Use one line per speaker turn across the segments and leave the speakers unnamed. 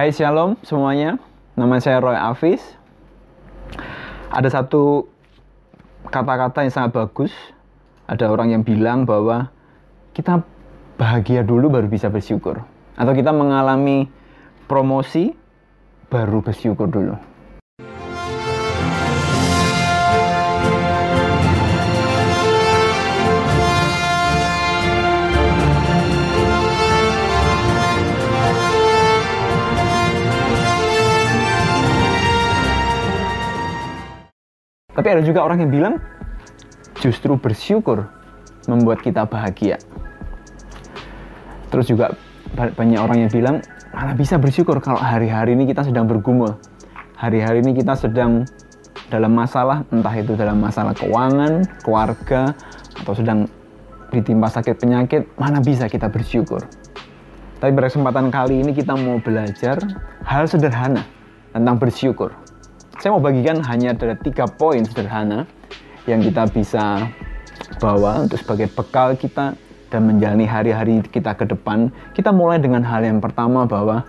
Hai Shalom semuanya, nama saya Roy Afis. Ada satu kata-kata yang sangat bagus. Ada orang yang bilang bahwa kita bahagia dulu baru bisa bersyukur. Atau kita mengalami promosi baru bersyukur dulu. Tapi ada juga orang yang bilang justru bersyukur membuat kita bahagia. Terus juga banyak orang yang bilang malah bisa bersyukur kalau hari-hari ini kita sedang bergumul. Hari-hari ini kita sedang dalam masalah, entah itu dalam masalah keuangan, keluarga, atau sedang ditimpa sakit penyakit, mana bisa kita bersyukur. Tapi pada kesempatan kali ini kita mau belajar hal sederhana tentang bersyukur. Saya mau bagikan hanya ada tiga poin sederhana yang kita bisa bawa untuk sebagai bekal kita dan menjalani hari-hari kita ke depan. Kita mulai dengan hal yang pertama bahwa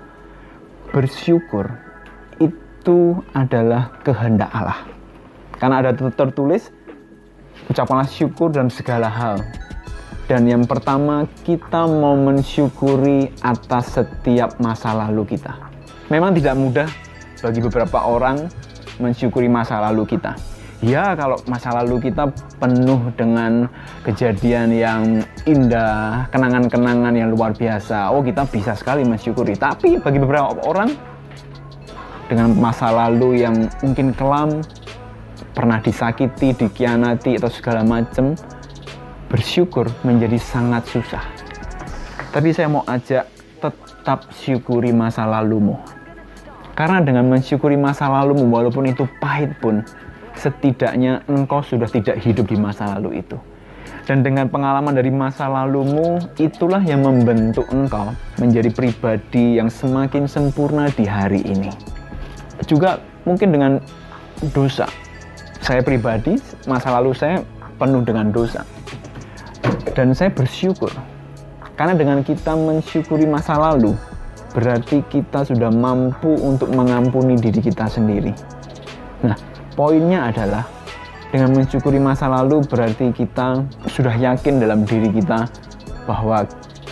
bersyukur itu adalah kehendak Allah. Karena ada tertulis ucapkanlah syukur dan segala hal. Dan yang pertama kita mau mensyukuri atas setiap masa lalu kita. Memang tidak mudah bagi beberapa orang mensyukuri masa lalu kita. Ya, kalau masa lalu kita penuh dengan kejadian yang indah, kenangan-kenangan yang luar biasa. Oh, kita bisa sekali mensyukuri. Tapi bagi beberapa orang dengan masa lalu yang mungkin kelam, pernah disakiti, dikianati atau segala macam, bersyukur menjadi sangat susah. Tapi saya mau ajak tetap syukuri masa lalumu karena dengan mensyukuri masa lalu, walaupun itu pahit pun, setidaknya engkau sudah tidak hidup di masa lalu itu. Dan dengan pengalaman dari masa lalumu, itulah yang membentuk engkau menjadi pribadi yang semakin sempurna di hari ini. Juga mungkin dengan dosa. Saya pribadi, masa lalu saya penuh dengan dosa. Dan saya bersyukur. Karena dengan kita mensyukuri masa lalu, berarti kita sudah mampu untuk mengampuni diri kita sendiri. Nah, poinnya adalah dengan mensyukuri masa lalu berarti kita sudah yakin dalam diri kita bahwa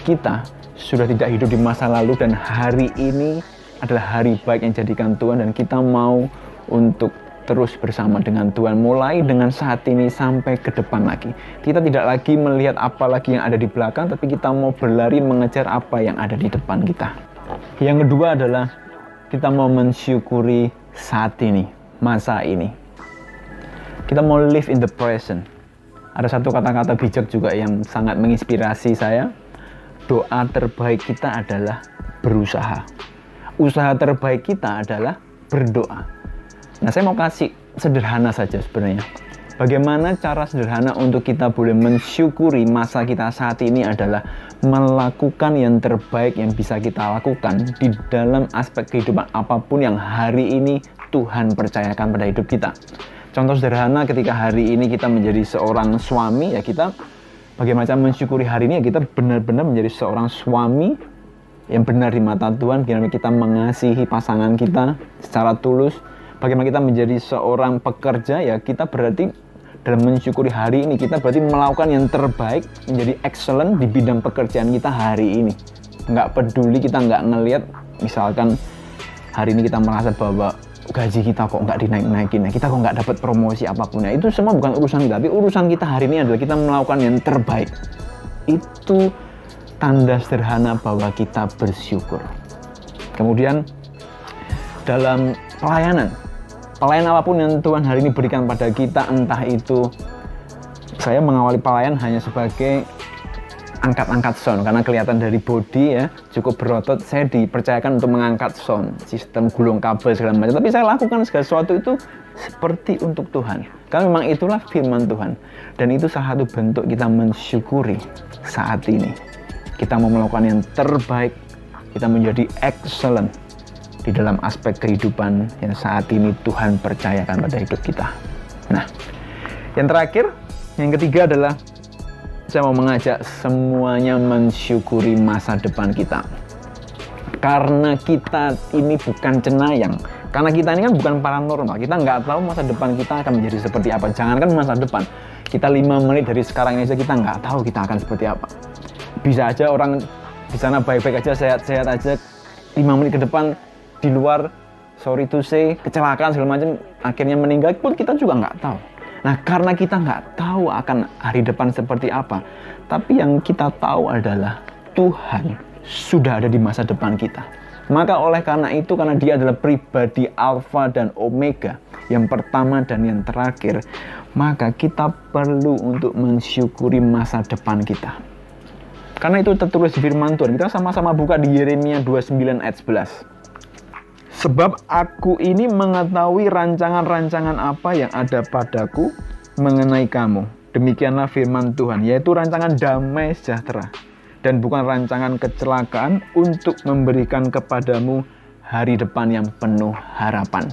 kita sudah tidak hidup di masa lalu dan hari ini adalah hari baik yang jadikan Tuhan dan kita mau untuk terus bersama dengan Tuhan mulai dengan saat ini sampai ke depan lagi. Kita tidak lagi melihat apa lagi yang ada di belakang tapi kita mau berlari mengejar apa yang ada di depan kita. Yang kedua adalah kita mau mensyukuri saat ini, masa ini. Kita mau live in the present. Ada satu kata-kata bijak juga yang sangat menginspirasi saya. Doa terbaik kita adalah berusaha. Usaha terbaik kita adalah berdoa. Nah, saya mau kasih sederhana saja sebenarnya. Bagaimana cara sederhana untuk kita boleh mensyukuri masa kita saat ini adalah melakukan yang terbaik yang bisa kita lakukan di dalam aspek kehidupan apa pun yang hari ini Tuhan percayakan pada hidup kita. Contoh sederhana ketika hari ini kita menjadi seorang suami ya kita bagaimana mensyukuri hari ini ya kita benar-benar menjadi seorang suami yang benar di mata Tuhan, bagaimana kita mengasihi pasangan kita secara tulus, bagaimana kita menjadi seorang pekerja ya kita berarti dalam mensyukuri hari ini kita berarti melakukan yang terbaik menjadi excellent di bidang pekerjaan kita hari ini. Nggak peduli kita nggak ngelihat misalkan hari ini kita merasa bahwa gaji kita kok nggak dinaik-naikin ya kita kok nggak dapat promosi apa pun. Ya itu semua bukan urusan kita tapi urusan kita hari ini adalah kita melakukan yang terbaik. Itu tanda sederhana bahwa kita bersyukur. Kemudian dalam pelayanan pelayan apa pun yang Tuhan hari ini berikan pada kita entah itu saya mengawali pelayan hanya sebagai angkat-angkat sound karena kelihatan dari body ya cukup berotot. Saya dipercayakan untuk mengangkat sound sistem gulung kabel segala macam. Tapi saya lakukan segala sesuatu itu seperti untuk Tuhan. Karena memang itulah firman Tuhan. Dan itu salah satu bentuk kita mensyukuri saat ini. Kita mau melakukan yang terbaik kita menjadi excellent di dalam aspek kehidupan yang saat ini Tuhan percayakan pada hidup kita. Nah, yang terakhir, yang ketiga adalah saya mau mengajak semuanya mensyukuri masa depan kita. Karena kita ini bukan cenayang. Karena kita ini kan bukan paranormal. Kita nggak tahu masa depan kita akan menjadi seperti apa. Jangankan masa depan. Kita lima menit dari sekarang ini saja kita nggak tahu kita akan seperti apa. Bisa aja orang di sana baik-baik aja, sehat-sehat aja. Lima menit ke depan di luar, sorry to say, kecelakaan segala macam, akhirnya meninggal pun kita juga nggak tahu. Nah, karena kita nggak tahu akan hari depan seperti apa, tapi yang kita tahu adalah Tuhan sudah ada di masa depan kita. Maka oleh karena itu, karena dia adalah pribadi Alfa dan Omega, yang pertama dan yang terakhir, maka kita perlu untuk mensyukuri masa depan kita. Karena itu tertulis firman Tuhan. Kita sama-sama buka di Yeremia 29 ayat 11. Sebab aku ini mengetahui rancangan-rancangan apa yang ada padaku mengenai kamu. Demikianlah firman Tuhan, yaitu rancangan damai sejahtera dan bukan rancangan kecelakaan untuk memberikan kepadamu hari depan yang penuh harapan.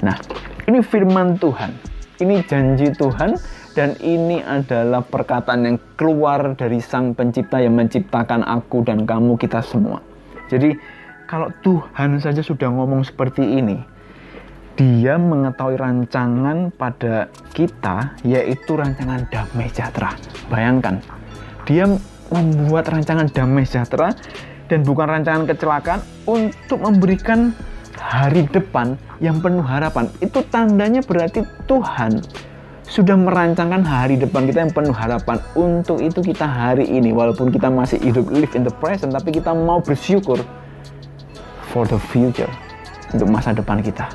Nah, ini firman Tuhan, ini janji Tuhan, dan ini adalah perkataan yang keluar dari Sang Pencipta yang menciptakan aku dan kamu, kita semua. Jadi, kalau Tuhan saja sudah ngomong seperti ini, Dia mengetahui rancangan pada kita, yaitu rancangan damai sejahtera. Bayangkan, Dia membuat rancangan damai sejahtera dan bukan rancangan kecelakaan untuk memberikan hari depan yang penuh harapan. Itu tandanya berarti Tuhan sudah merancangkan hari depan kita yang penuh harapan. Untuk itu kita hari ini, walaupun kita masih hidup live in the present, tapi kita mau bersyukur for the future, untuk masa depan kita.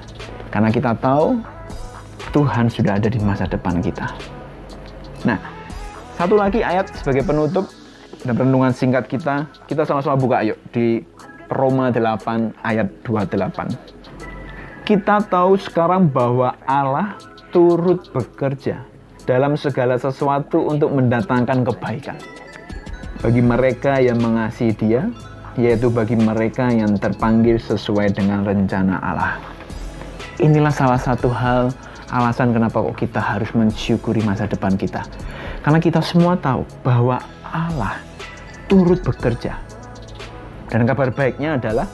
Karena kita tahu Tuhan sudah ada di masa depan kita. Nah, satu lagi ayat sebagai penutup dan renungan singkat kita, kita sama-sama buka yuk di Roma 8 ayat 28. Kita tahu sekarang bahwa Allah turut bekerja dalam segala sesuatu untuk mendatangkan kebaikan bagi mereka yang mengasihi Dia, yaitu bagi mereka yang terpanggil sesuai dengan rencana Allah. Inilah salah satu hal alasan kenapa kok kita harus mensyukuri masa depan kita. Karena kita semua tahu bahwa Allah turut bekerja. Dan kabar baiknya adalah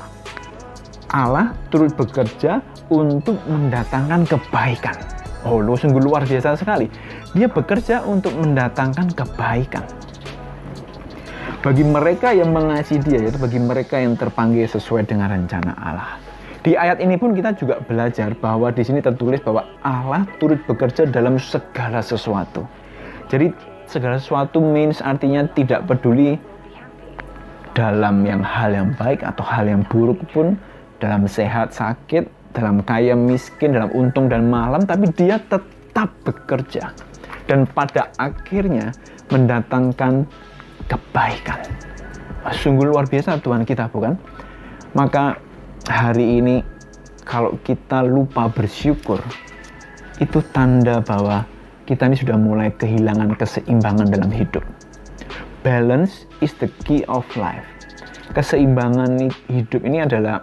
Allah turut bekerja untuk mendatangkan kebaikan. Oh, lu sungguh luar biasa sekali. Dia bekerja untuk mendatangkan kebaikan. Bagi mereka yang mengasihi dia, yaitu bagi mereka yang terpanggil sesuai dengan rencana Allah. Di ayat ini pun kita juga belajar bahwa di sini tertulis bahwa Allah turut bekerja dalam segala sesuatu. Jadi segala sesuatu means artinya tidak peduli dalam yang hal yang baik atau hal yang buruk pun dalam sehat sakit dalam kaya miskin dalam untung dan malam tapi dia tetap bekerja dan pada akhirnya mendatangkan kebaikan sungguh luar biasa Tuhan kita bukan maka hari ini kalau kita lupa bersyukur itu tanda bahwa kita ini sudah mulai kehilangan keseimbangan dalam hidup balance is the key of life. Keseimbangan hidup ini adalah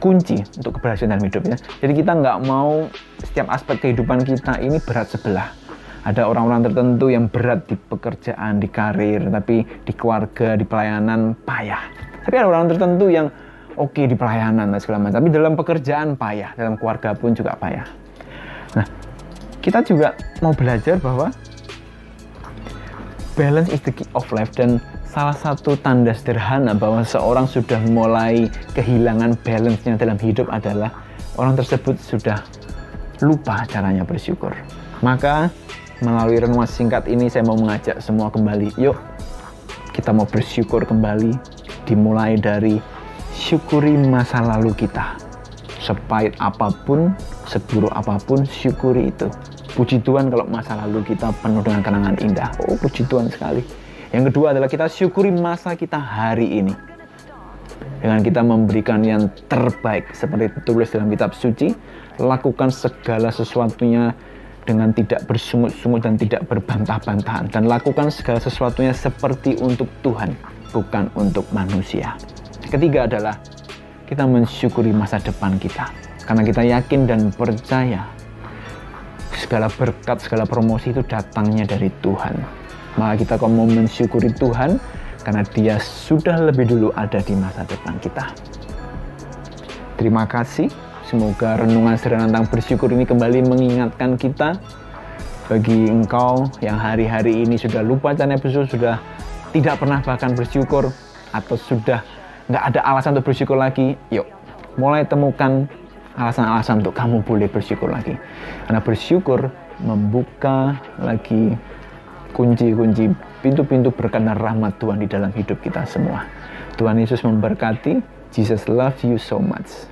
kunci untuk keberhasilan dalam hidup ya. Jadi kita nggak mau setiap aspek kehidupan kita ini berat sebelah. Ada orang-orang tertentu yang berat di pekerjaan, di karir, tapi di keluarga, di pelayanan payah. Tapi ada orang tertentu yang oke okay, di pelayanan dan segala macam, tapi dalam pekerjaan payah, dalam keluarga pun juga payah. Nah, kita juga mau belajar bahwa balance is the key of life dan salah satu tanda sederhana bahwa seorang sudah mulai kehilangan balance-nya dalam hidup adalah orang tersebut sudah lupa caranya bersyukur. Maka melalui renungan singkat ini saya mau mengajak semua kembali, yuk kita mau bersyukur kembali dimulai dari syukuri masa lalu kita. Sepahit apa pun, seburuk apa pun, syukuri itu. Puji Tuhan kalau masa lalu kita penuh dengan kenangan indah. Oh, puji Tuhan sekali. Yang kedua adalah kita syukuri masa kita hari ini. Dengan kita memberikan yang terbaik seperti ditulis dalam kitab suci, lakukan segala sesuatunya dengan tidak bersungut-sungut dan tidak berbantah-bantahan dan lakukan segala sesuatunya seperti untuk Tuhan, bukan untuk manusia. Ketiga adalah kita mensyukuri masa depan kita karena kita yakin dan percaya segala berkat, segala promosi itu datangnya dari Tuhan. Maka kita kalau mau mensyukuri Tuhan, karena dia sudah lebih dulu ada di masa depan kita. Terima kasih. Semoga renungan sederhana tentang bersyukur ini kembali mengingatkan kita bagi engkau yang hari-hari ini sudah lupa dan episode sudah tidak pernah bahkan bersyukur atau sudah nggak ada alasan untuk bersyukur lagi, yuk mulai temukan alasan-alasan untuk kamu boleh bersyukur lagi. Karena bersyukur membuka lagi kunci-kunci pintu-pintu berkat dan rahmat Tuhan di dalam hidup kita semua. Tuhan Yesus memberkati. Jesus love you so much.